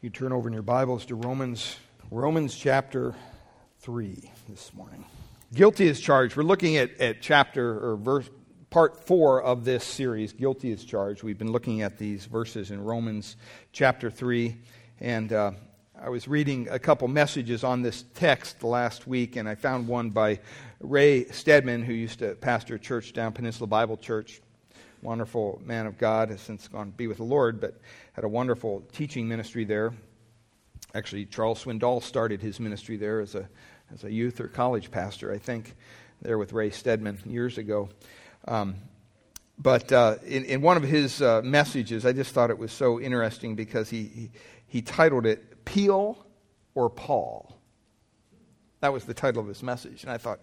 You turn over in your Bibles to Romans, Romans chapter 3 this morning. Guilty is charged. We're looking at, at chapter or verse, part 4 of this series, Guilty is charged. We've been looking at these verses in Romans chapter 3. And uh, I was reading a couple messages on this text last week, and I found one by Ray Stedman, who used to pastor a church down Peninsula Bible Church wonderful man of God, has since gone to be with the Lord, but had a wonderful teaching ministry there. Actually, Charles Swindoll started his ministry there as a, as a youth or college pastor, I think, there with Ray Stedman years ago. Um, but uh, in, in, one of his uh, messages, I just thought it was so interesting because he, he, he titled it Peale or Paul. That was the title of his message. And I thought,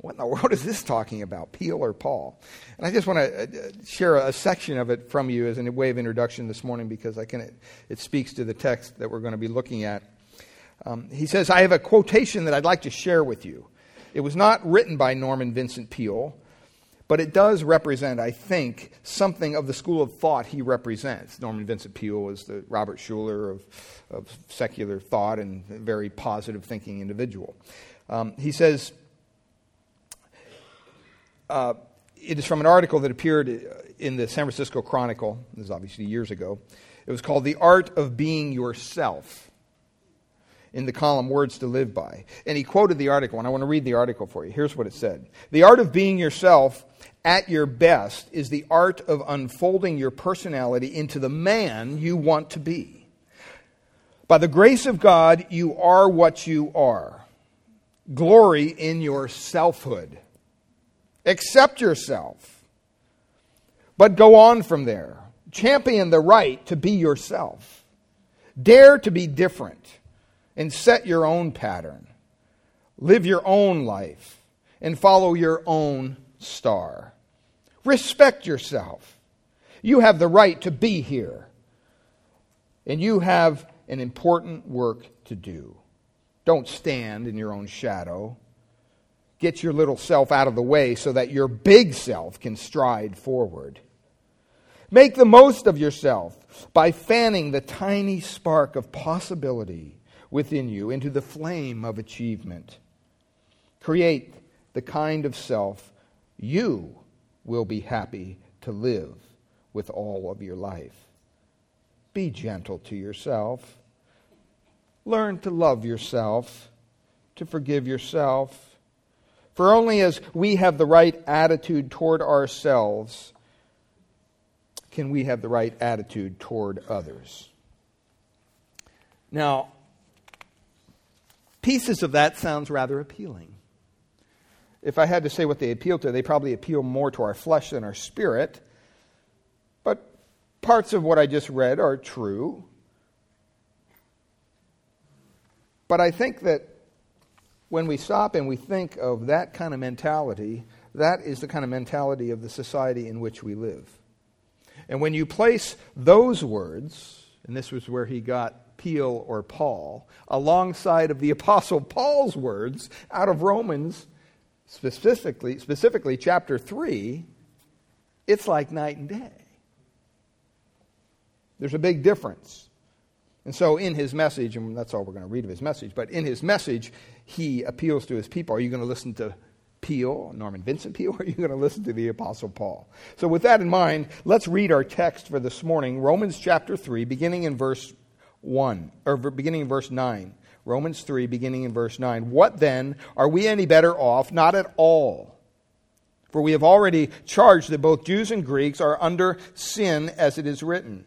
what in the world is this talking about, Peale or Paul? And I just want to uh, share a section of it from you as a way of introduction this morning because I can, it speaks to the text that we're going to be looking at. Um, he says, I have a quotation that I'd like to share with you. It was not written by Norman Vincent Peale, but it does represent, I think, something of the school of thought he represents. Norman Vincent Peale was the Robert Schuller of, of secular thought and very positive thinking individual. Um, he says, uh, it is from an article that appeared in the San Francisco Chronicle. This is obviously years ago. It was called The Art of Being Yourself in the column Words to Live By. And he quoted the article, and I want to read the article for you. Here's what it said The art of being yourself at your best is the art of unfolding your personality into the man you want to be. By the grace of God, you are what you are. Glory in your selfhood. Accept yourself. But go on from there. Champion the right to be yourself. Dare to be different and set your own pattern. Live your own life and follow your own star. Respect yourself. You have the right to be here. And you have an important work to do. Don't stand in your own shadow. Get your little self out of the way so that your big self can stride forward. Make the most of yourself by fanning the tiny spark of possibility within you into the flame of achievement. Create the kind of self you will be happy to live with all of your life. Be gentle to yourself. Learn to love yourself, to forgive yourself for only as we have the right attitude toward ourselves can we have the right attitude toward others. Now, pieces of that sounds rather appealing. If I had to say what they appeal to, they probably appeal more to our flesh than our spirit. But parts of what I just read are true. But I think that when we stop and we think of that kind of mentality, that is the kind of mentality of the society in which we live. And when you place those words, and this was where he got Peale or Paul, alongside of the Apostle Paul's words out of Romans, specifically, specifically chapter 3, it's like night and day. There's a big difference. And so, in his message, and that's all we're going to read of his message, but in his message, he appeals to his people. Are you going to listen to Peale, Norman Vincent Peale, or are you going to listen to the Apostle Paul? So, with that in mind, let's read our text for this morning Romans chapter 3, beginning in verse 1, or beginning in verse 9. Romans 3, beginning in verse 9. What then? Are we any better off? Not at all. For we have already charged that both Jews and Greeks are under sin, as it is written.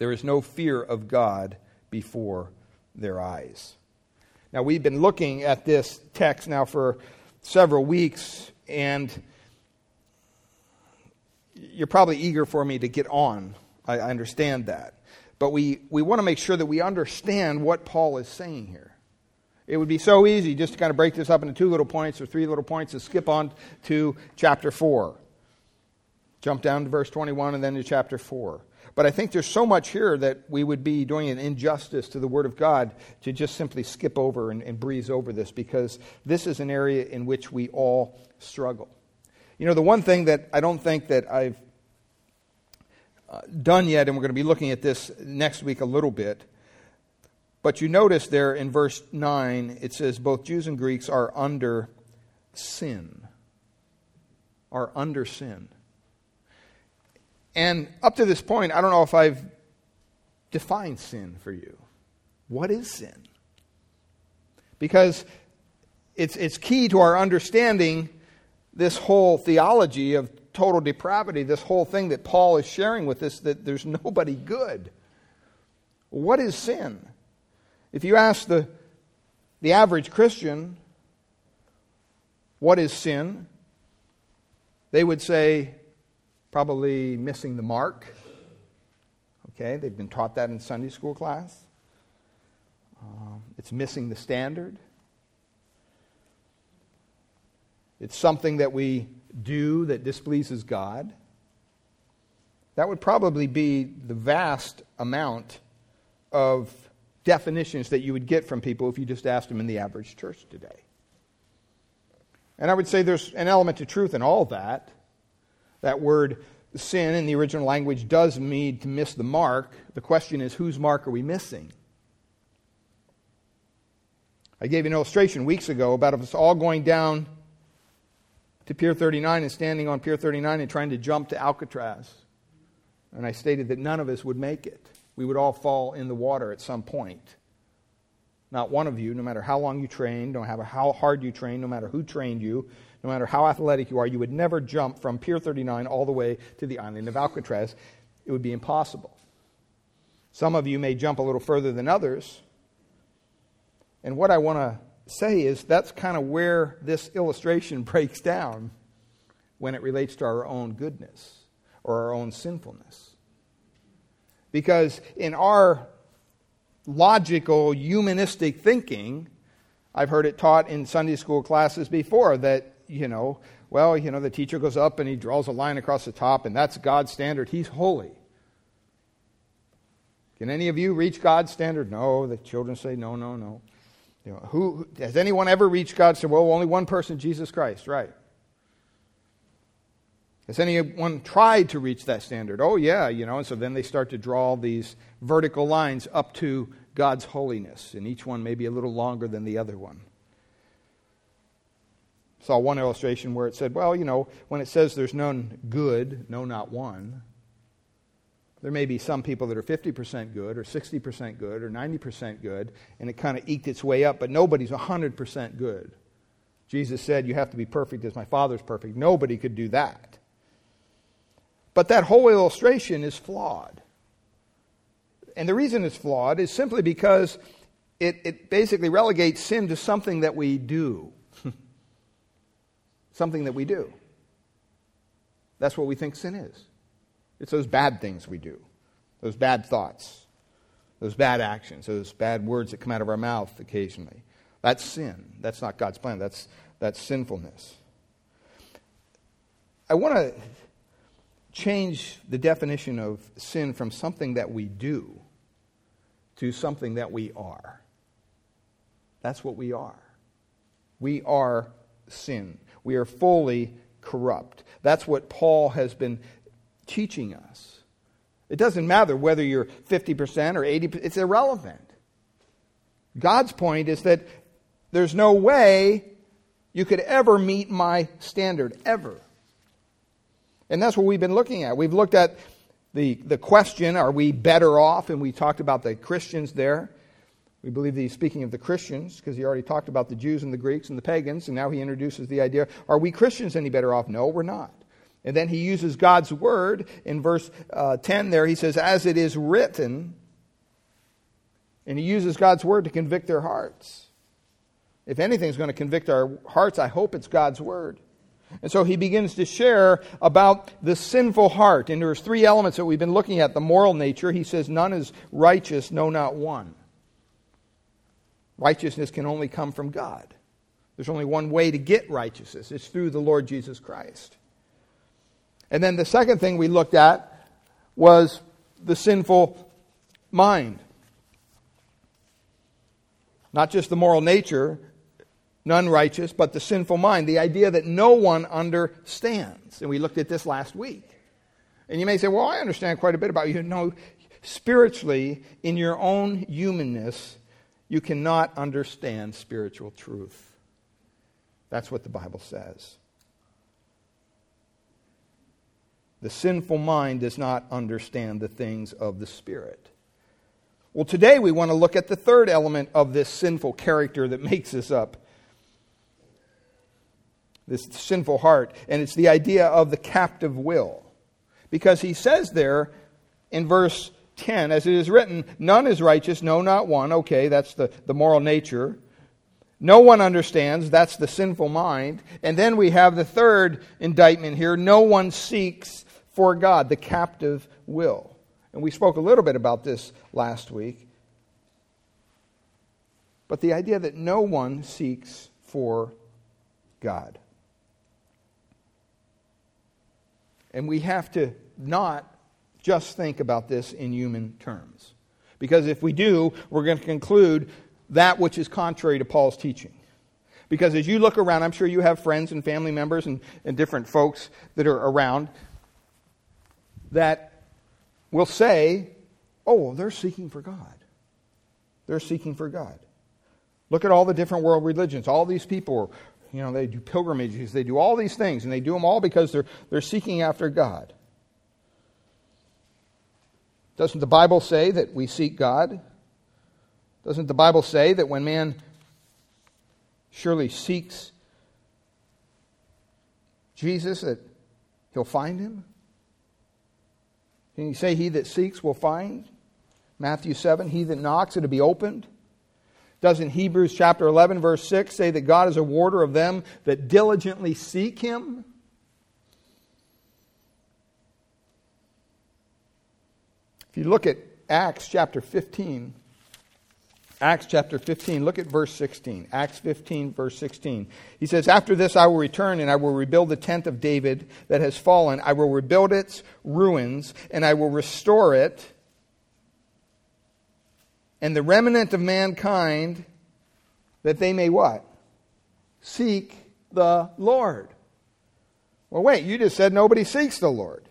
There is no fear of God before their eyes. Now, we've been looking at this text now for several weeks, and you're probably eager for me to get on. I, I understand that. But we, we want to make sure that we understand what Paul is saying here. It would be so easy just to kind of break this up into two little points or three little points and skip on to chapter 4. Jump down to verse 21 and then to chapter 4. But I think there's so much here that we would be doing an injustice to the Word of God to just simply skip over and, and breeze over this because this is an area in which we all struggle. You know, the one thing that I don't think that I've uh, done yet, and we're going to be looking at this next week a little bit, but you notice there in verse 9, it says both Jews and Greeks are under sin. Are under sin. And up to this point, I don't know if I've defined sin for you. What is sin? Because it's, it's key to our understanding this whole theology of total depravity, this whole thing that Paul is sharing with us that there's nobody good. What is sin? If you ask the, the average Christian, what is sin? They would say, probably missing the mark. Okay, they've been taught that in Sunday school class. Um, it's missing the standard. It's something that we do that displeases God. That would probably be the vast amount of definitions that you would get from people if you just asked them in the average church today. And I would say there's an element of truth in all that. That word sin in the original language does mean to miss the mark. The question is, whose mark are we missing? I gave an illustration weeks ago about us all going down to Pier 39 and standing on Pier 39 and trying to jump to Alcatraz. And I stated that none of us would make it. We would all fall in the water at some point. Not one of you, no matter how long you trained, no matter how hard you trained, no matter who trained you, no matter how athletic you are, you would never jump from Pier 39 all the way to the island of Alcatraz. It would be impossible. Some of you may jump a little further than others. And what I want to say is that's kind of where this illustration breaks down when it relates to our own goodness or our own sinfulness. Because in our logical, humanistic thinking, I've heard it taught in Sunday school classes before that, you know, well, you know, the teacher goes up and he draws a line across the top, and that's God's standard. He's holy. Can any of you reach God's standard? No. The children say, no, no, no. You know, who, has anyone ever reached God's standard? Well, only one person, Jesus Christ, right. Has anyone tried to reach that standard? Oh, yeah, you know, and so then they start to draw these vertical lines up to God's holiness, and each one may be a little longer than the other one. Saw one illustration where it said, well, you know, when it says there's none good, no, not one, there may be some people that are 50% good or 60% good or 90% good, and it kind of eked its way up, but nobody's 100% good. Jesus said, You have to be perfect as my Father's perfect. Nobody could do that. But that whole illustration is flawed. And the reason it's flawed is simply because it, it basically relegates sin to something that we do. Something that we do. That's what we think sin is. It's those bad things we do, those bad thoughts, those bad actions, those bad words that come out of our mouth occasionally. That's sin. That's not God's plan. That's, that's sinfulness. I want to change the definition of sin from something that we do to something that we are. That's what we are. We are sin. We are fully corrupt. That's what Paul has been teaching us. It doesn't matter whether you're 50% or 80%, it's irrelevant. God's point is that there's no way you could ever meet my standard, ever. And that's what we've been looking at. We've looked at the, the question, are we better off? And we talked about the Christians there. We believe that he's speaking of the Christians because he already talked about the Jews and the Greeks and the pagans, and now he introduces the idea are we Christians any better off? No, we're not. And then he uses God's word in verse uh, 10 there. He says, as it is written, and he uses God's word to convict their hearts. If anything's going to convict our hearts, I hope it's God's word. And so he begins to share about the sinful heart. And there's three elements that we've been looking at the moral nature. He says, None is righteous, no, not one. Righteousness can only come from God. There's only one way to get righteousness it's through the Lord Jesus Christ. And then the second thing we looked at was the sinful mind. Not just the moral nature, none righteous, but the sinful mind. The idea that no one understands. And we looked at this last week. And you may say, well, I understand quite a bit about you. No, spiritually, in your own humanness, you cannot understand spiritual truth. That's what the Bible says. The sinful mind does not understand the things of the Spirit. Well, today we want to look at the third element of this sinful character that makes us up this sinful heart, and it's the idea of the captive will. Because he says there in verse 10, as it is written, none is righteous, no, not one. Okay, that's the, the moral nature. No one understands, that's the sinful mind. And then we have the third indictment here no one seeks for God, the captive will. And we spoke a little bit about this last week. But the idea that no one seeks for God. And we have to not just think about this in human terms. Because if we do, we're going to conclude that which is contrary to Paul's teaching. Because as you look around, I'm sure you have friends and family members and, and different folks that are around that will say, oh, they're seeking for God. They're seeking for God. Look at all the different world religions. All these people you know, they do pilgrimages, they do all these things, and they do them all because they're, they're seeking after God. Doesn't the Bible say that we seek God? Doesn't the Bible say that when man surely seeks Jesus, that he'll find him? Can you say, He that seeks will find? Matthew 7, He that knocks, it'll be opened. Doesn't Hebrews chapter 11, verse 6 say that God is a warder of them that diligently seek Him? If you look at Acts chapter 15, Acts chapter 15, look at verse 16. Acts 15, verse 16. He says, After this I will return and I will rebuild the tent of David that has fallen. I will rebuild its ruins and I will restore it and the remnant of mankind that they may what? Seek the Lord. Well, wait, you just said nobody seeks the Lord.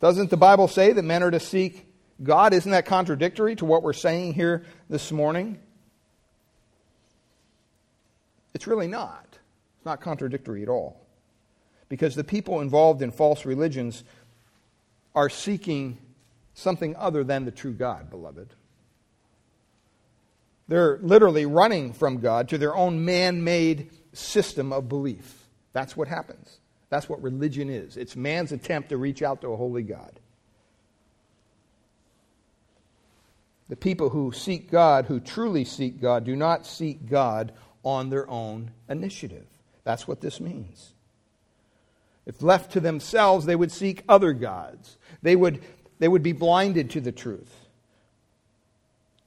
Doesn't the Bible say that men are to seek God? Isn't that contradictory to what we're saying here this morning? It's really not. It's not contradictory at all. Because the people involved in false religions are seeking something other than the true God, beloved. They're literally running from God to their own man made system of belief. That's what happens. That's what religion is it's man's attempt to reach out to a holy God. The people who seek God, who truly seek God, do not seek God on their own initiative. That's what this means. If left to themselves, they would seek other gods. They would they would be blinded to the truth.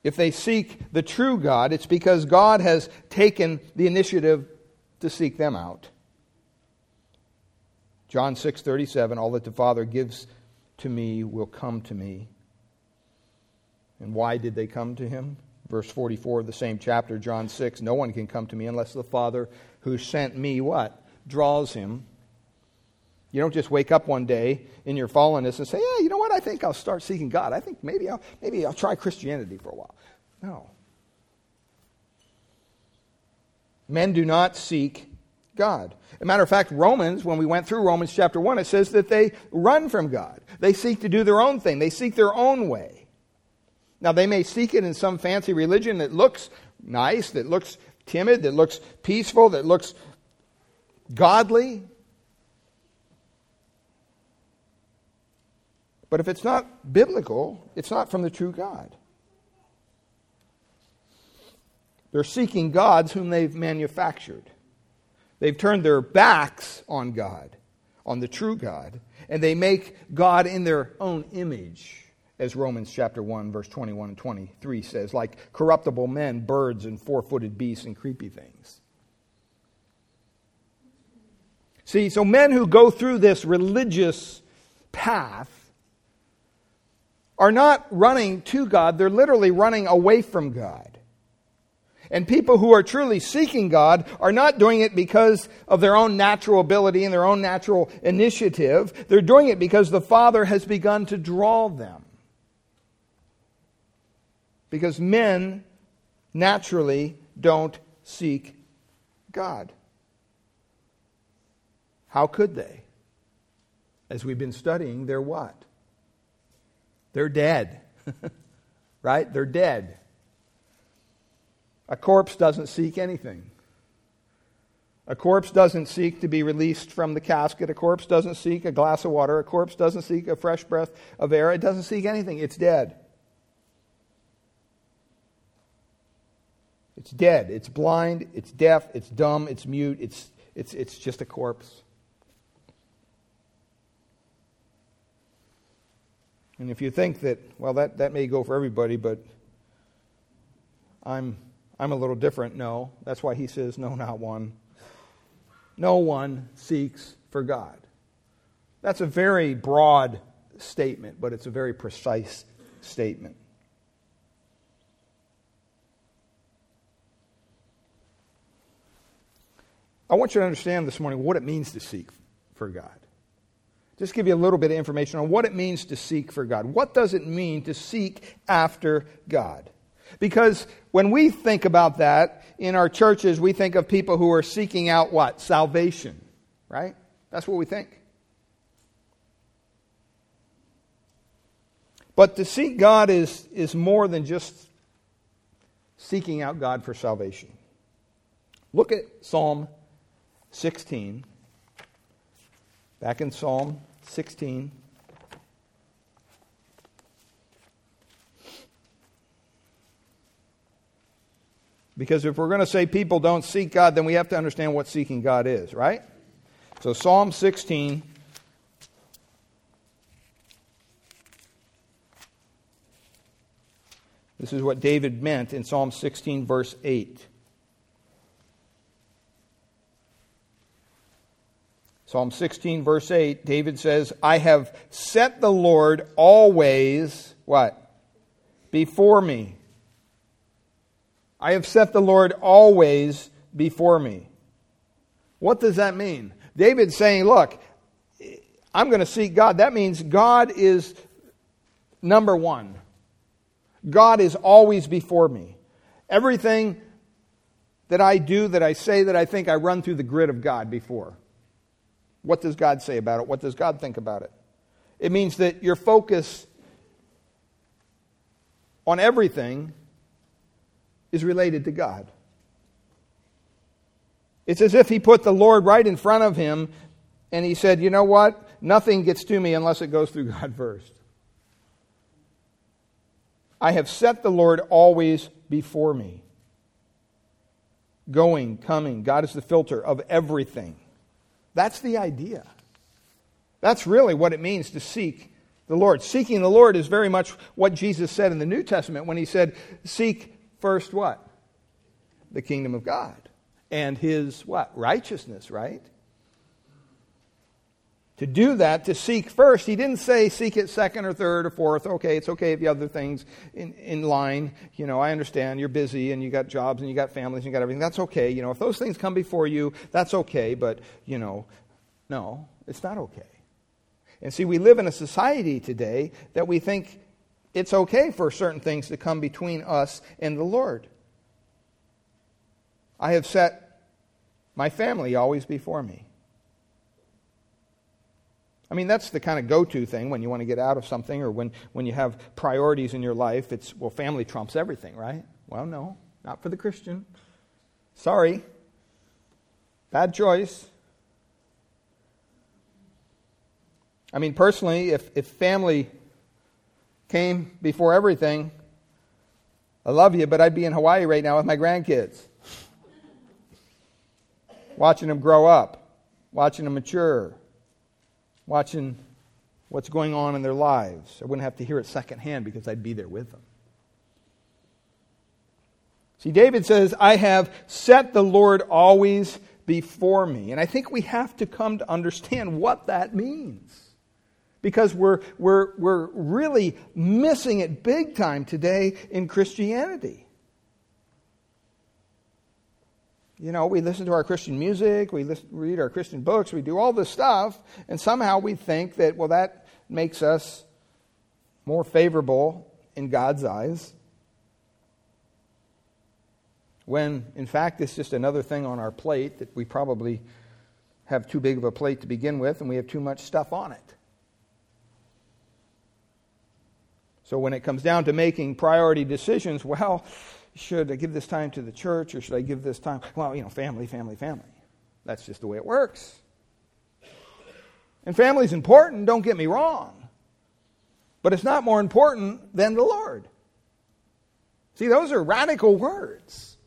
If they seek the true God, it's because God has taken the initiative to seek them out. John 6:37 all that the Father gives to me will come to me. And why did they come to him? Verse 44 of the same chapter John 6 no one can come to me unless the Father who sent me what draws him. You don't just wake up one day in your fallenness and say, "Yeah, you know what? I think I'll start seeking God. I think maybe I'll maybe I'll try Christianity for a while." No. Men do not seek God. As a matter of fact, Romans, when we went through Romans chapter 1, it says that they run from God. They seek to do their own thing, they seek their own way. Now, they may seek it in some fancy religion that looks nice, that looks timid, that looks peaceful, that looks godly. But if it's not biblical, it's not from the true God. They're seeking gods whom they've manufactured. They've turned their backs on God, on the true God, and they make God in their own image, as Romans chapter 1, verse 21 and 23 says, like corruptible men, birds, and four footed beasts, and creepy things. See, so men who go through this religious path are not running to God, they're literally running away from God. And people who are truly seeking God are not doing it because of their own natural ability and their own natural initiative. They're doing it because the Father has begun to draw them. Because men naturally don't seek God. How could they? As we've been studying, they're what? They're dead. right? They're dead. A corpse doesn't seek anything. A corpse doesn't seek to be released from the casket. A corpse doesn't seek a glass of water. A corpse doesn't seek a fresh breath of air. It doesn't seek anything. It's dead. It's dead. It's blind. It's deaf. It's dumb. It's mute. It's, it's, it's just a corpse. And if you think that, well, that, that may go for everybody, but I'm, I'm a little different, no. That's why he says, no, not one. No one seeks for God. That's a very broad statement, but it's a very precise statement. I want you to understand this morning what it means to seek for God. Just give you a little bit of information on what it means to seek for God. What does it mean to seek after God? Because when we think about that in our churches, we think of people who are seeking out what? Salvation, right? That's what we think. But to seek God is, is more than just seeking out God for salvation. Look at Psalm 16. Back in Psalm 16. Because if we're going to say people don't seek God, then we have to understand what seeking God is, right? So, Psalm 16. This is what David meant in Psalm 16, verse 8. Psalm 16, verse 8, David says, I have set the Lord always, what? Before me. I have set the Lord always before me. What does that mean? David's saying, Look, I'm going to seek God. That means God is number one. God is always before me. Everything that I do, that I say, that I think, I run through the grid of God before. What does God say about it? What does God think about it? It means that your focus on everything is related to God. It's as if he put the Lord right in front of him and he said, You know what? Nothing gets to me unless it goes through God first. I have set the Lord always before me. Going, coming. God is the filter of everything. That's the idea. That's really what it means to seek the Lord. Seeking the Lord is very much what Jesus said in the New Testament when he said, Seek first what? The kingdom of God. And his what? Righteousness, right? To do that, to seek first, he didn't say seek it second or third or fourth. Okay, it's okay if you have other things in, in line. You know, I understand you're busy and you got jobs and you got families and you got everything. That's okay. You know, if those things come before you, that's okay. But, you know, no, it's not okay. And see, we live in a society today that we think it's okay for certain things to come between us and the Lord. I have set my family always before me. I mean, that's the kind of go to thing when you want to get out of something or when, when you have priorities in your life. It's, well, family trumps everything, right? Well, no, not for the Christian. Sorry. Bad choice. I mean, personally, if, if family came before everything, I love you, but I'd be in Hawaii right now with my grandkids. watching them grow up, watching them mature, watching what's going on in their lives. I wouldn't have to hear it secondhand because I'd be there with them. See, David says, I have set the Lord always before me. And I think we have to come to understand what that means. Because we're, we're, we're really missing it big time today in Christianity. You know, we listen to our Christian music, we listen, read our Christian books, we do all this stuff, and somehow we think that, well, that makes us more favorable in God's eyes when in fact it's just another thing on our plate that we probably have too big of a plate to begin with and we have too much stuff on it. So when it comes down to making priority decisions, well, should I give this time to the church or should I give this time? Well, you know, family, family, family. That's just the way it works. And family's important, don't get me wrong. But it's not more important than the Lord. See, those are radical words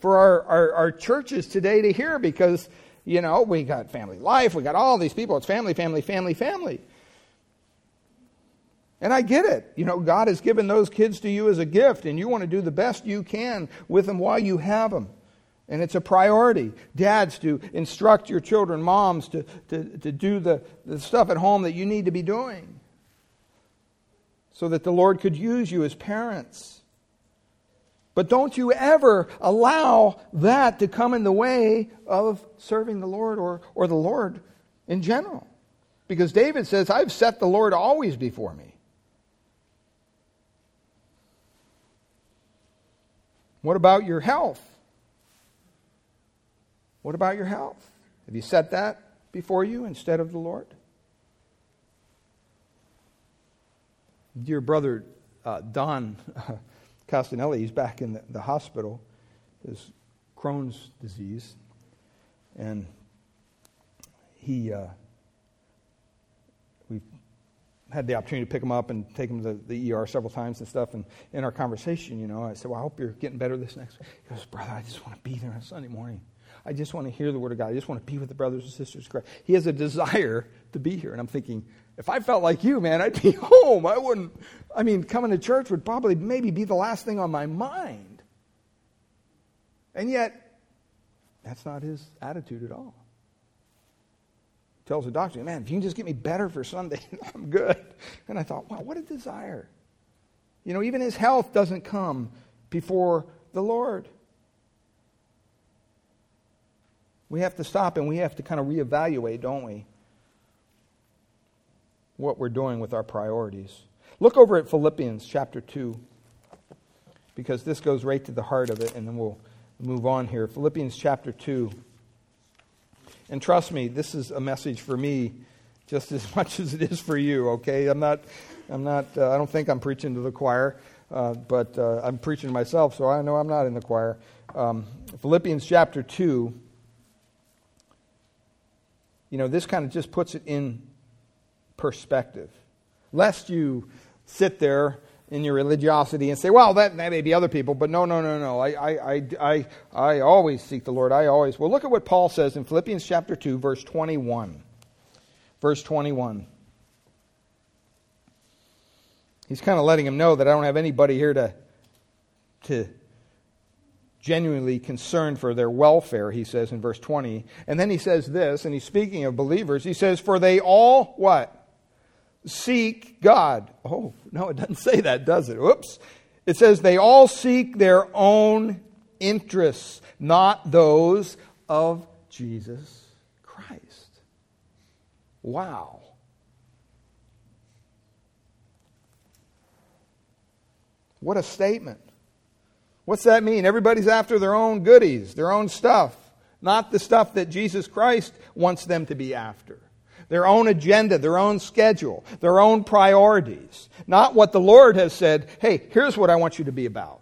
for our, our, our churches today to hear because, you know, we got family life, we got all these people. It's family, family, family, family. And I get it. You know, God has given those kids to you as a gift, and you want to do the best you can with them while you have them. And it's a priority. Dads to instruct your children, moms to, to, to do the, the stuff at home that you need to be doing so that the Lord could use you as parents. But don't you ever allow that to come in the way of serving the Lord or, or the Lord in general. Because David says, I've set the Lord always before me. What about your health? What about your health? Have you set that before you instead of the Lord? Dear brother uh, Don Castanelli, he's back in the, the hospital, his Crohn's disease, and he, uh, had the opportunity to pick him up and take him to the ER several times and stuff. And in our conversation, you know, I said, Well, I hope you're getting better this next week. He goes, Brother, I just want to be there on Sunday morning. I just want to hear the Word of God. I just want to be with the brothers and sisters. He has a desire to be here. And I'm thinking, if I felt like you, man, I'd be home. I wouldn't, I mean, coming to church would probably maybe be the last thing on my mind. And yet, that's not his attitude at all. Tells the doctor, man, if you can just get me better for Sunday, I'm good. And I thought, wow, what a desire. You know, even his health doesn't come before the Lord. We have to stop and we have to kind of reevaluate, don't we? What we're doing with our priorities. Look over at Philippians chapter 2, because this goes right to the heart of it, and then we'll move on here. Philippians chapter 2. And trust me, this is a message for me just as much as it is for you, okay? I'm not, I'm not, uh, I don't think I'm preaching to the choir, uh, but uh, I'm preaching to myself, so I know I'm not in the choir. Um, Philippians chapter 2 you know, this kind of just puts it in perspective. Lest you sit there in your religiosity and say, well, that, that may be other people, but no, no, no, no. I, I, I, I, I always seek the Lord. I always. Well, look at what Paul says in Philippians chapter 2, verse 21. Verse 21. He's kind of letting him know that I don't have anybody here to, to genuinely concerned for their welfare, he says in verse 20. And then he says this, and he's speaking of believers. He says, For they all, what? Seek God. Oh, no, it doesn't say that, does it? Whoops. It says, They all seek their own interests, not those of Jesus Christ. Wow. What a statement. What's that mean? Everybody's after their own goodies, their own stuff, not the stuff that Jesus Christ wants them to be after. Their own agenda, their own schedule, their own priorities. Not what the Lord has said, hey, here's what I want you to be about.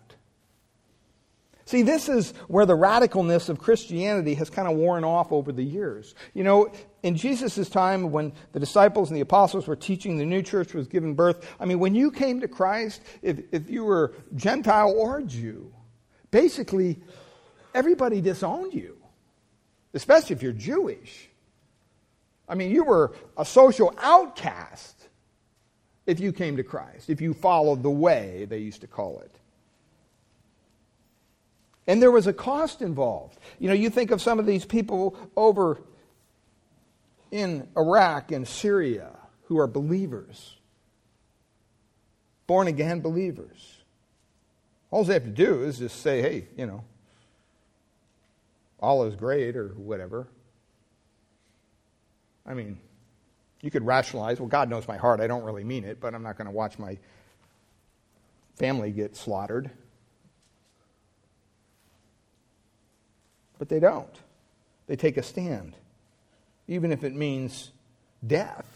See, this is where the radicalness of Christianity has kind of worn off over the years. You know, in Jesus' time, when the disciples and the apostles were teaching, the new church was given birth. I mean, when you came to Christ, if, if you were Gentile or Jew, basically everybody disowned you. especially if you're Jewish. I mean, you were a social outcast if you came to Christ, if you followed the way, they used to call it. And there was a cost involved. You know, you think of some of these people over in Iraq and Syria who are believers, born again believers. All they have to do is just say, hey, you know, Allah is great or whatever. I mean, you could rationalize, well, God knows my heart. I don't really mean it, but I'm not going to watch my family get slaughtered. But they don't. They take a stand, even if it means death.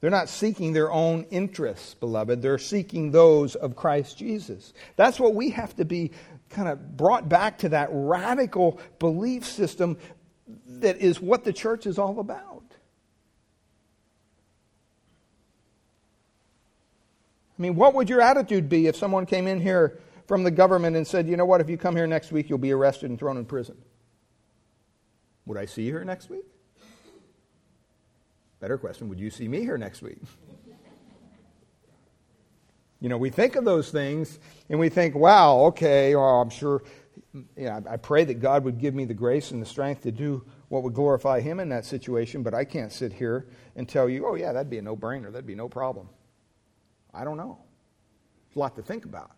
They're not seeking their own interests, beloved. They're seeking those of Christ Jesus. That's what we have to be kind of brought back to that radical belief system that is what the church is all about. I mean, what would your attitude be if someone came in here from the government and said, you know what, if you come here next week, you'll be arrested and thrown in prison? Would I see you here next week? Better question, would you see me here next week? You know, we think of those things and we think, wow, okay, well, I'm sure, you know, I pray that God would give me the grace and the strength to do what would glorify Him in that situation, but I can't sit here and tell you, oh, yeah, that'd be a no brainer, that'd be no problem. I don't know. A lot to think about.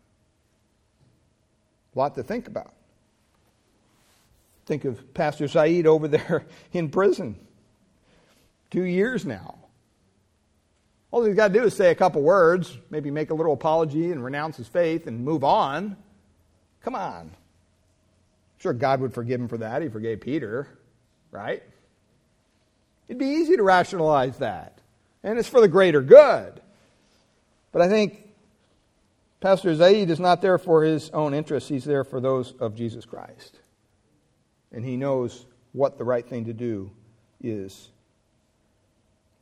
A lot to think about. Think of Pastor Saeed over there in prison. Two years now. All he's got to do is say a couple words, maybe make a little apology and renounce his faith and move on. Come on. Sure God would forgive him for that. He forgave Peter, right? It'd be easy to rationalize that. And it's for the greater good. But I think Pastor Saeed is not there for his own interests, he's there for those of Jesus Christ. And he knows what the right thing to do is.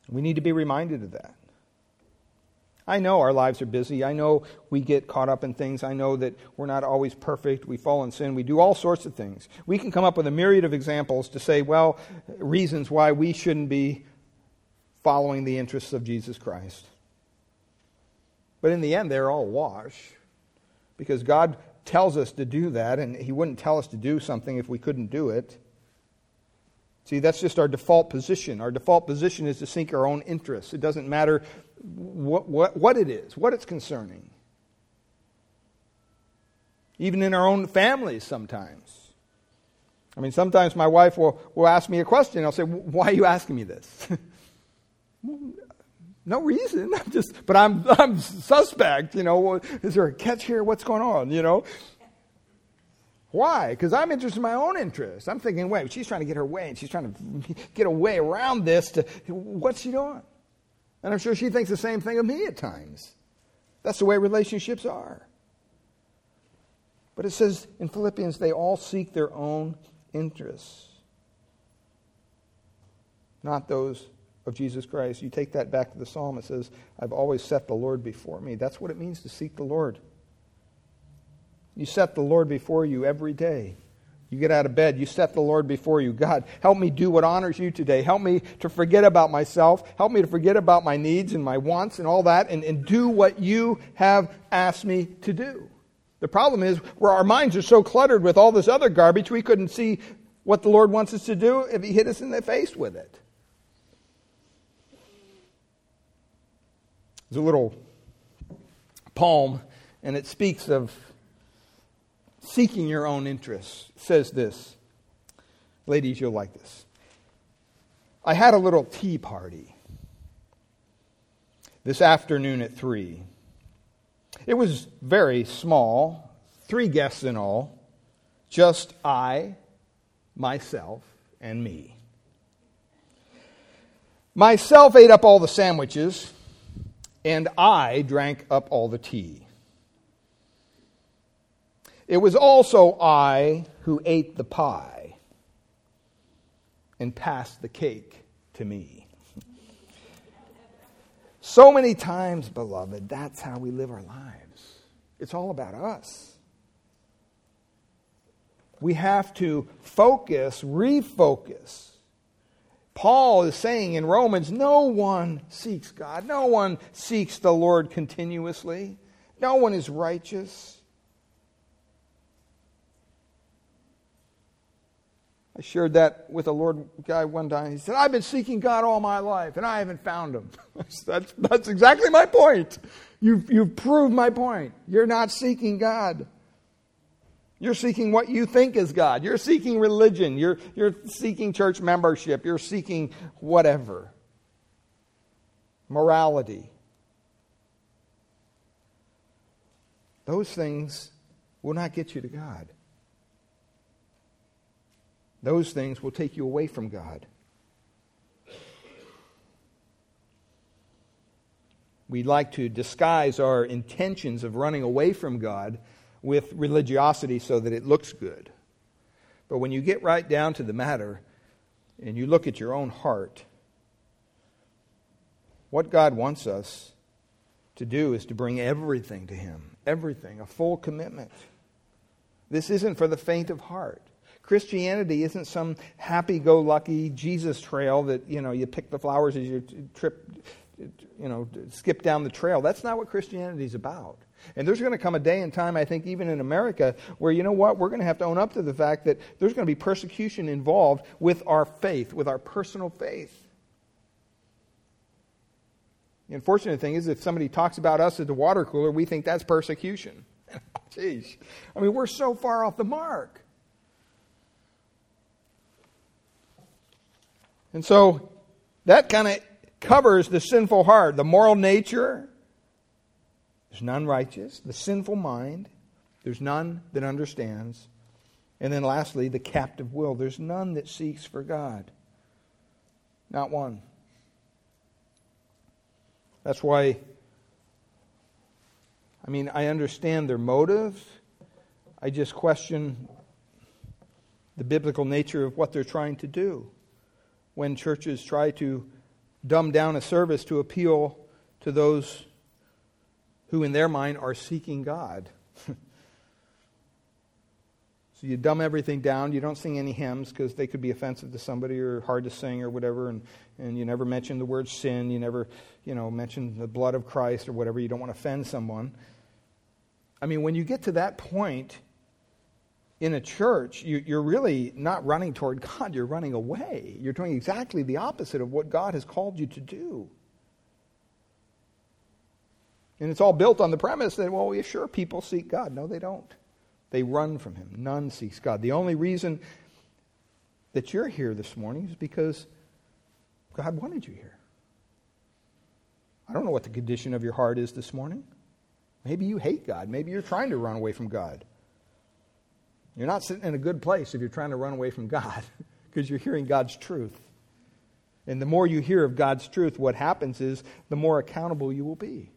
We need to be reminded of that. I know our lives are busy. I know we get caught up in things. I know that we're not always perfect. We fall in sin. We do all sorts of things. We can come up with a myriad of examples to say, well, reasons why we shouldn't be following the interests of Jesus Christ. But in the end, they're all wash because God tells us to do that, and He wouldn't tell us to do something if we couldn't do it. See, that's just our default position. Our default position is to seek our own interests. It doesn't matter what, what, what it is, what it's concerning. Even in our own families, sometimes. I mean, sometimes my wife will, will ask me a question. And I'll say, Why are you asking me this? no reason. I'm just, but I'm, I'm suspect. You know, is there a catch here? What's going on? You know, why? Because I'm interested in my own interest. I'm thinking, wait, she's trying to get her way, and she's trying to get a way around this. To what's she doing? And I'm sure she thinks the same thing of me at times. That's the way relationships are. But it says in Philippians, they all seek their own interests, not those of Jesus Christ. You take that back to the psalm, it says, I've always set the Lord before me. That's what it means to seek the Lord. You set the Lord before you every day. You get out of bed, you set the Lord before you. God, help me do what honors you today. Help me to forget about myself. Help me to forget about my needs and my wants and all that and, and do what you have asked me to do. The problem is where our minds are so cluttered with all this other garbage, we couldn't see what the Lord wants us to do if He hit us in the face with it. There's a little poem, and it speaks of seeking your own interests, says this. Ladies, you'll like this. I had a little tea party this afternoon at 3. It was very small, three guests in all, just I, myself, and me. Myself ate up all the sandwiches, and I drank up all the tea. It was also I who ate the pie and passed the cake to me. So many times, beloved, that's how we live our lives. It's all about us. we have to focus, refocus. Paul is saying in Romans no one seeks God, no one seeks the Lord continuously, no one is righteous. I shared that with a Lord guy one time. He said, I've been seeking God all my life and I haven't found him. that's, that's exactly my point. You've, you've proved my point. You're not seeking God. You're seeking what you think is God. You're seeking religion. You're, you're seeking church membership. You're seeking whatever. Morality. Those things will not get you to God. Those things will take you away from God. We like to disguise our intentions of running away from God with religiosity so that it looks good. But when you get right down to the matter and you look at your own heart, what God wants us to do is to bring everything to Him. Everything, a full commitment. This isn't for the faint of heart. Christianity isn't some happy-go-lucky Jesus trail that you know you pick the flowers as you trip, you know, skip down the trail. That's not what Christianity is about. And there's going to come a day and time, I think, even in America, where you know what? We're going to have to own up to the fact that there's going to be persecution involved with our faith, with our personal faith. The unfortunate thing is, if somebody talks about us at the water cooler, we think that's persecution. Jeez. I mean, we're so far off the mark. And so that kind of covers the sinful heart, the moral nature. There's none righteous, the sinful mind. There's none that understands. And then lastly, the captive will. There's none that seeks for God. Not one. That's why, I mean, I understand their motives. I just question the biblical nature of what they're trying to do when churches try to dumb down a service to appeal to those who, in their mind, are seeking God. so you dumb everything down. You don't sing any hymns because they could be offensive to somebody or hard to sing or whatever. And, and you never mention the word sin. You never, you know, mention the blood of Christ or whatever. You don't want to offend someone. I mean, when you get to that point, in a church, you, are really not running toward God, you're running away. You're doing exactly the opposite of what God has called you to do. And it's all built on the premise that, well, yeah, sure, people seek God. No, they don't. They run from Him. None seeks God. The only reason that you're here this morning is because God wanted you here. I don't know what the condition of your heart is this morning. Maybe you hate God. Maybe you're trying to run away from God. You're not sitting in a good place if you're trying to run away from God because you're hearing God's truth. And the more you hear of God's truth, what happens is the more accountable you will be.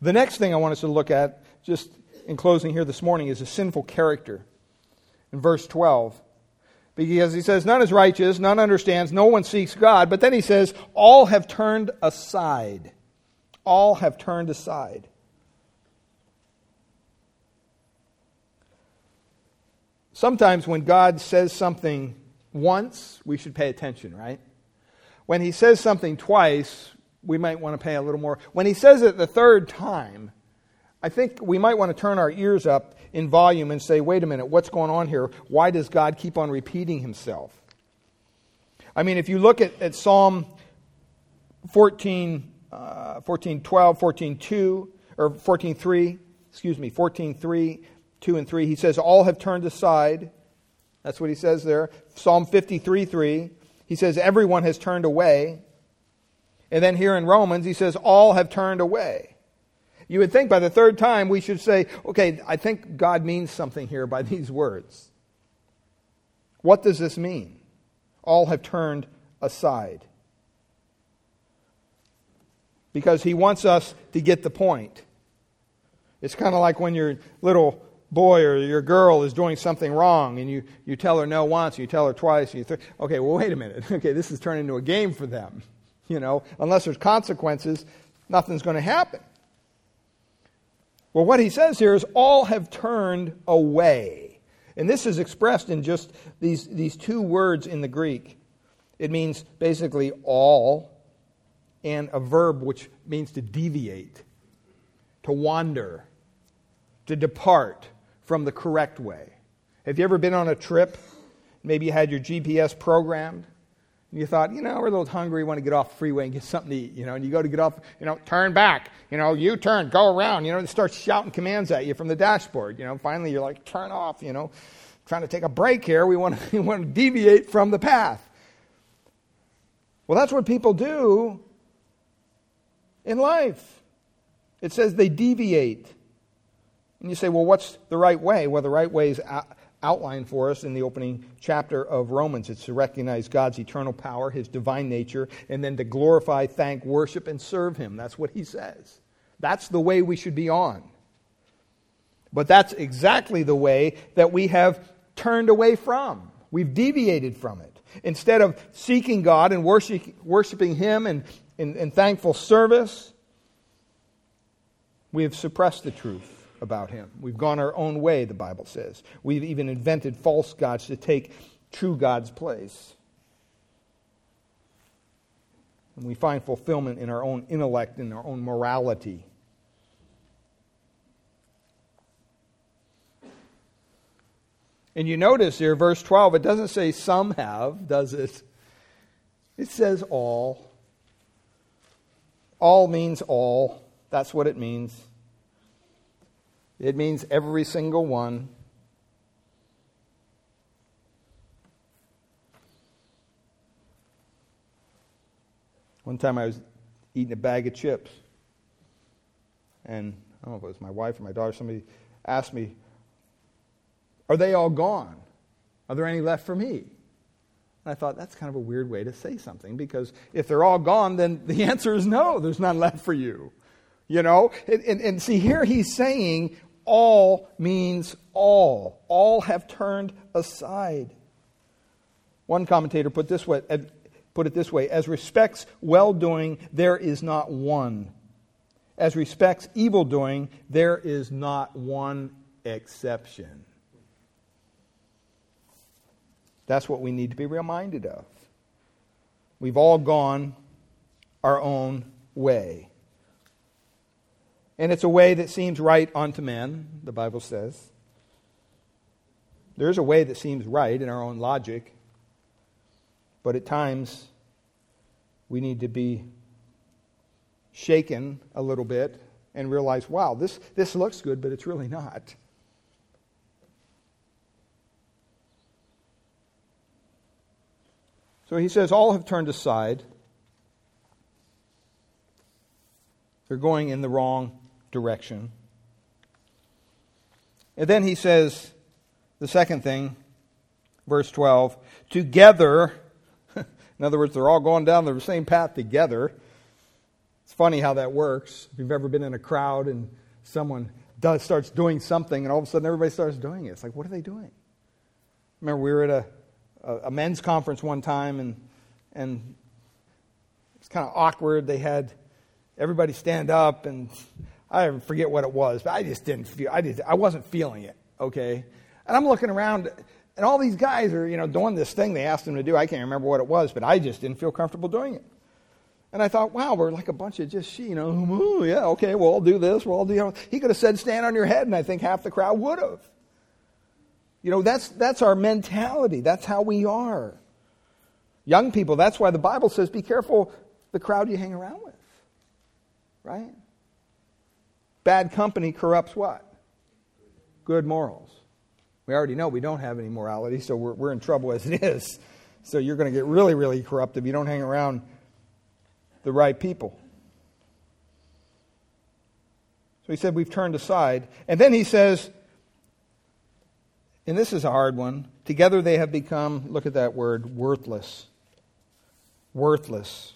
The next thing I want us to look at, just in closing here this morning, is a sinful character. In verse 12, because he says, None is righteous, none understands, no one seeks God. But then he says, All have turned aside. All have turned aside. Sometimes when God says something once, we should pay attention, right? When he says something twice, we might want to pay a little more. When he says it the third time, I think we might want to turn our ears up in volume and say, wait a minute, what's going on here? Why does God keep on repeating himself? I mean, if you look at, at Psalm 14, uh, 14 12, 14 2, or 14 3, excuse me, 14 3, 2 and 3, he says, All have turned aside. That's what he says there. Psalm 53 3, he says, Everyone has turned away. And then here in Romans, he says, All have turned away. You would think by the third time we should say, okay, I think God means something here by these words. What does this mean? All have turned aside. Because he wants us to get the point. It's kind of like when your little boy or your girl is doing something wrong and you, you tell her no once, and you tell her twice, and you th- okay, well, wait a minute. Okay, this is turning into a game for them. You know, unless there's consequences, nothing's going to happen. Well, what he says here is all have turned away. And this is expressed in just these, these two words in the Greek. It means basically all and a verb which means to deviate, to wander, to depart from the correct way. Have you ever been on a trip? Maybe you had your GPS programmed and you thought, you know, we're a little hungry, want to get off the freeway and get something to eat, you know, and you go to get off, you know, turn back, you know, you turn, go around, you know, and starts shouting commands at you from the dashboard. You know, finally you're like, turn off, you know, trying to take a break here. We want to, we want to deviate from the path. Well, that's what people do in life. It says they deviate. And you say, well, what's the right way? Well, the right way is outlined for us in the opening chapter of Romans. It's to recognize God's eternal power, his divine nature, and then to glorify, thank, worship, and serve him. That's what he says. That's the way we should be on. But that's exactly the way that we have turned away from. We've deviated from it. Instead of seeking God and worship, worshiping him and in, in thankful service, we have suppressed the truth about him. We've gone our own way, the Bible says. We've even invented false gods to take true God's place. And we find fulfillment in our own intellect and our own morality. And you notice here, verse 12, it doesn't say some have, does it? It says all. All means all. That's what it means. It means every single one. One time I was eating a bag of chips, and I don't know if it was my wife or my daughter, somebody asked me, Are they all gone? Are there any left for me? And I thought, that's kind of a weird way to say something because if they're all gone, then the answer is no, there's none left for you. You know? And, and, and see, here he's saying all means all. All have turned aside. One commentator put, this way, put it this way As respects well doing, there is not one. As respects evil doing, there is not one exception. That's what we need to be reminded of. We've all gone our own way. And it's a way that seems right unto men, the Bible says. There's a way that seems right in our own logic, but at times we need to be shaken a little bit and realize, wow, this, this looks good, but it's really not. So he says, All have turned aside. They're going in the wrong direction. And then he says the second thing, verse 12, together, in other words, they're all going down the same path together. It's funny how that works. If you've ever been in a crowd and someone does, starts doing something and all of a sudden everybody starts doing it, it's like, what are they doing? Remember, we were at a, a, a men's conference one time and, and it's kind of awkward. They had everybody stand up and I forget what it was, but I just didn't feel, I, just, I wasn't feeling it, okay? And I'm looking around, and all these guys are, you know, doing this thing they asked them to do. I can't remember what it was, but I just didn't feel comfortable doing it. And I thought, wow, we're like a bunch of just, you know, ooh, yeah, okay, we'll all do this, we'll all do, you know. He could have said, stand on your head, and I think half the crowd would have. You know, that's, that's our mentality. That's how we are. Young people, that's why the Bible says, be careful the crowd you hang around with. Right? Bad company corrupts what? Good morals. We already know we don't have any morality, so we're, we're in trouble as it is. So you're going to get really, really corrupt if you don't hang around the right people. So he said, We've turned aside. And then he says, and this is a hard one together they have become, look at that word, worthless. Worthless.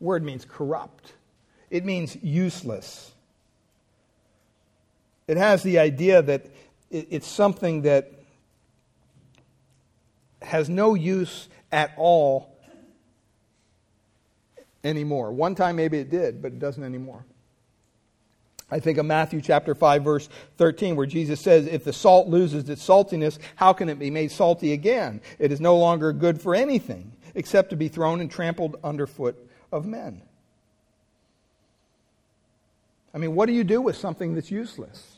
Word means corrupt, it means useless. It has the idea that it's something that has no use at all anymore. One time maybe it did, but it doesn't anymore. I think of Matthew chapter 5 verse 13 where Jesus says, if the salt loses its saltiness, how can it be made salty again? It is no longer good for anything except to be thrown and trampled underfoot of men. I mean, what do you do with something that's useless?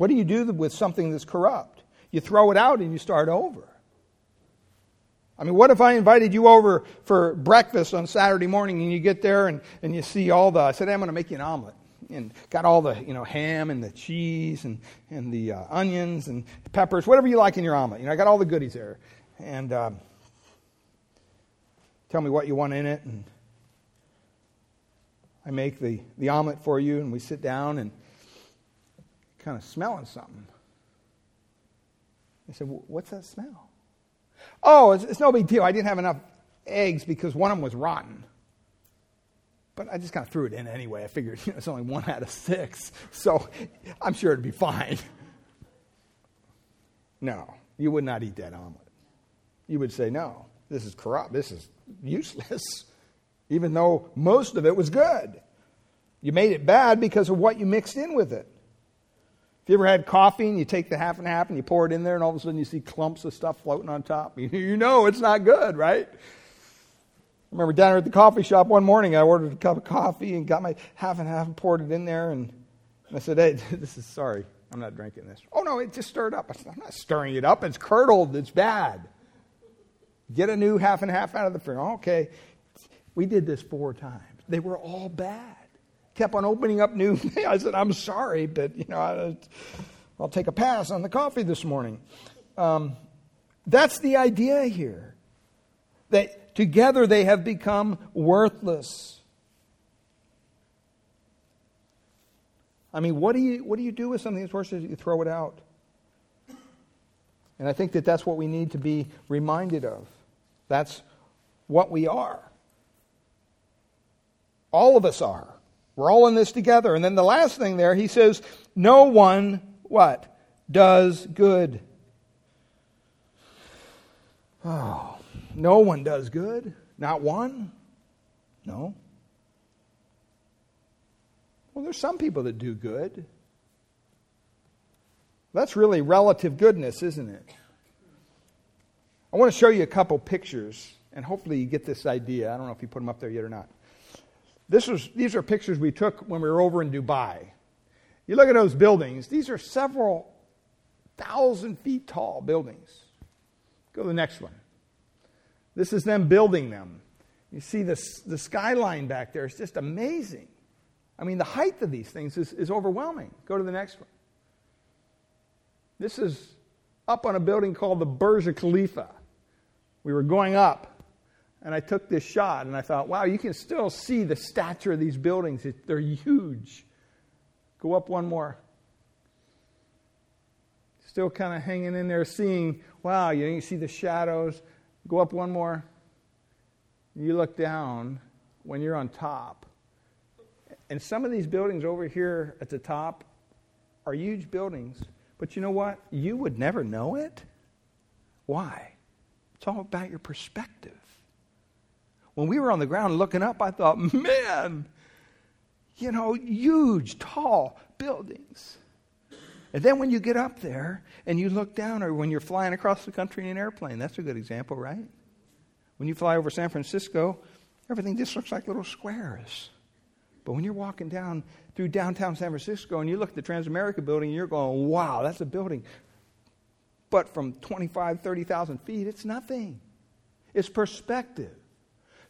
What do you do with something that's corrupt? You throw it out and you start over. I mean, what if I invited you over for breakfast on Saturday morning and you get there and, and you see all the, I said, hey, I'm going to make you an omelet. And got all the, you know, ham and the cheese and, and the uh, onions and peppers, whatever you like in your omelet. You know, I got all the goodies there. And um, tell me what you want in it. And I make the, the omelet for you, and we sit down and kind of smelling something. I said, What's that smell? Oh, it's, it's no big deal. I didn't have enough eggs because one of them was rotten. But I just kind of threw it in anyway. I figured you know, it's only one out of six, so I'm sure it'd be fine. No, you would not eat that omelet. You would say, no, this is corrupt. This is useless, even though most of it was good. You made it bad because of what you mixed in with it. You ever had coffee and you take the half and half and you pour it in there and all of a sudden you see clumps of stuff floating on top? You know it's not good, right? I remember down at the coffee shop one morning, I ordered a cup of coffee and got my half and half and poured it in there. And, I said, Hey, this is sorry. I'm not drinking this. Oh, no, it just stirred up. I said, I'm not stirring it up. It's curdled. It's bad. Get a new half and half out of the fridge. Okay. We did this four times. They were all bad kept on opening up new. I said, I'm sorry, but you know, I, will take a pass on the coffee this morning. Um, that's the idea here. That together they have become worthless. I mean, what do you what do you do with something that's worthless? You throw it out. And I think that that's what we need to be reminded of. That's what we are. All of us are. We're all in this together. And then the last thing there, he says, no one, what? Does good. Oh, no one does good. Not one? No. Well, there's some people that do good. That's really relative goodness, isn't it? I want to show you a couple pictures, and hopefully you get this idea. I don't know if you put them up there yet or not. This was, these are pictures we took when we were over in Dubai. You look at those buildings, these are several thousand feet tall buildings. Go to the next one. This is them building them. You see the, the skyline back there. It's just amazing. I mean, the height of these things is, is overwhelming. Go to the next one. This is up on a building called the Burj Khalifa. We were going up and I took this shot and I thought, wow, you can still see the stature of these buildings. They're huge. Go up one more. Still kind of hanging in there, seeing, wow, you, know, you see the shadows. Go up one more. You look down when you're on top. And some of these buildings over here at the top are huge buildings. But you know what? You would never know it. Why? It's all about your perspective. When we were on the ground looking up, I thought, man, you know, huge, tall buildings. And then when you get up there and you look down, or when you're flying across the country in an airplane, that's a good example, right? When you fly over San Francisco, everything just looks like little squares. But when you're walking down through downtown San Francisco and you look at the Transamerica building, you're going, wow, that's a building. But from 25, 30,000 feet, it's nothing. It's perspective.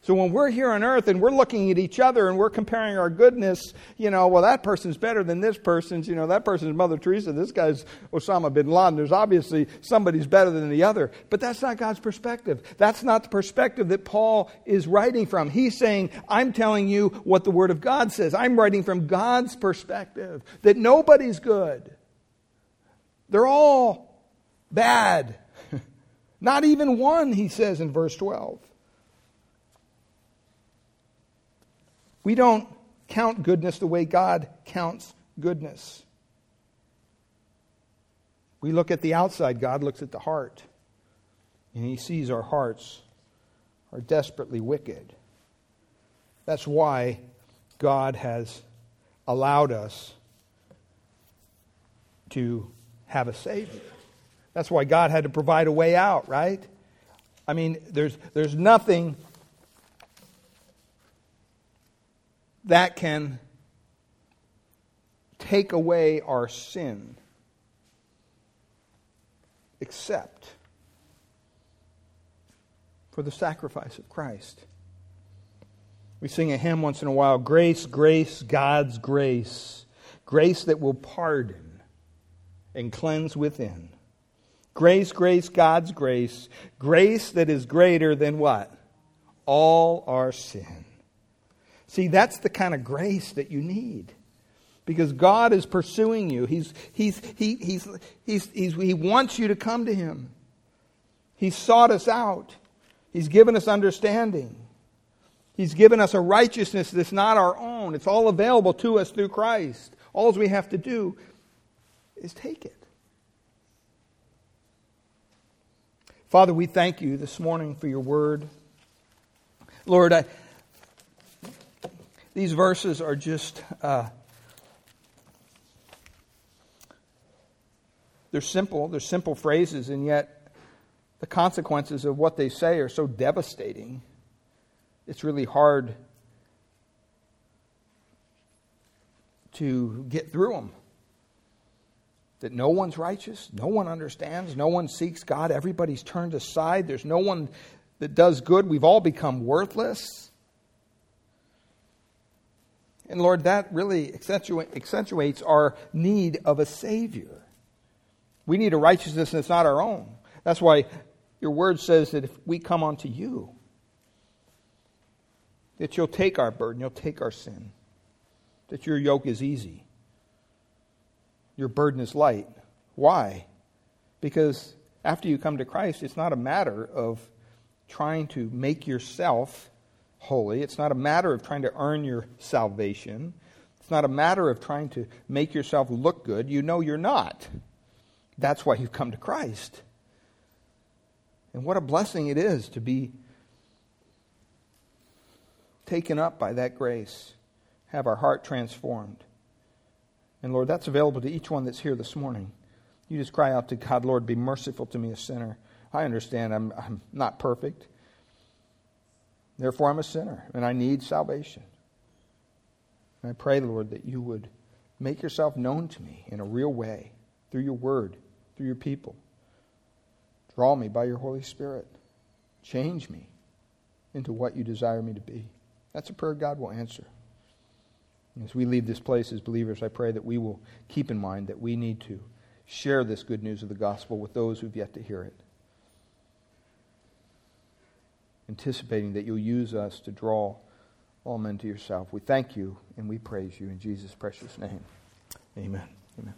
So when we're here on earth and we're looking at each other and we're comparing our goodness, you know, well, that person's better than this person's, you know, that person's Mother Teresa, this guy's Osama bin Laden. There's obviously somebody's better than the other. But that's not God's perspective. That's not the perspective that Paul is writing from. He's saying, I'm telling you what the Word of God says. I'm writing from God's perspective that nobody's good. They're all bad. Not even one, he says in verse 12. We don't count goodness the way God counts goodness. We look at the outside, God looks at the heart. And He sees our hearts are desperately wicked. That's why God has allowed us to have a Savior. That's why God had to provide a way out, right? I mean, there's, there's nothing that can take away our sin except for the sacrifice of Christ. We sing a hymn once in a while Grace, grace, God's grace. Grace that will pardon and cleanse within. Grace, grace, God's grace. Grace that is greater than what? All our sin. See, that's the kind of grace that you need. Because God is pursuing you. He's, he's, he, he's, he's, he's, he wants you to come to Him. He's sought us out. He's given us understanding. He's given us a righteousness that's not our own. It's all available to us through Christ. All we have to do is take it. Father, we thank you this morning for your word. Lord, I, these verses are just, uh, they're simple, they're simple phrases, and yet the consequences of what they say are so devastating. It's really hard to get through them that no one's righteous, no one understands, no one seeks God, everybody's turned aside, there's no one that does good, we've all become worthless. And Lord, that really accentuates our need of a Savior. We need a righteousness that's not our own. That's why your word says that if we come unto you, that you'll take our burden, you'll take our sin, that your yoke is easy your burden is light. Why? Because after you come to Christ, it's not a matter of trying to make yourself holy. It's not a matter of trying to earn your salvation. It's not a matter of trying to make yourself look good. You know you're not. That's why you've come to Christ. And what a blessing it is to be taken up by that grace, have our heart transformed. And Lord, that's available to each one that's here this morning. You just cry out to God, Lord, be merciful to me, a sinner. I understand I'm, I'm not perfect. Therefore, I'm a sinner, and I need salvation. And I pray, Lord, that you would make yourself known to me in a real way through your word, through your people. Draw me by your Holy Spirit. Change me into what you desire me to be. That's a prayer God will answer. As we leave this place as believers, I pray that we will keep in mind that we need to share this good news of the gospel with those who've yet to hear it. Anticipating that you'll use us to draw all men to yourself. We thank you and we praise you in Jesus' precious name. Amen. Amen.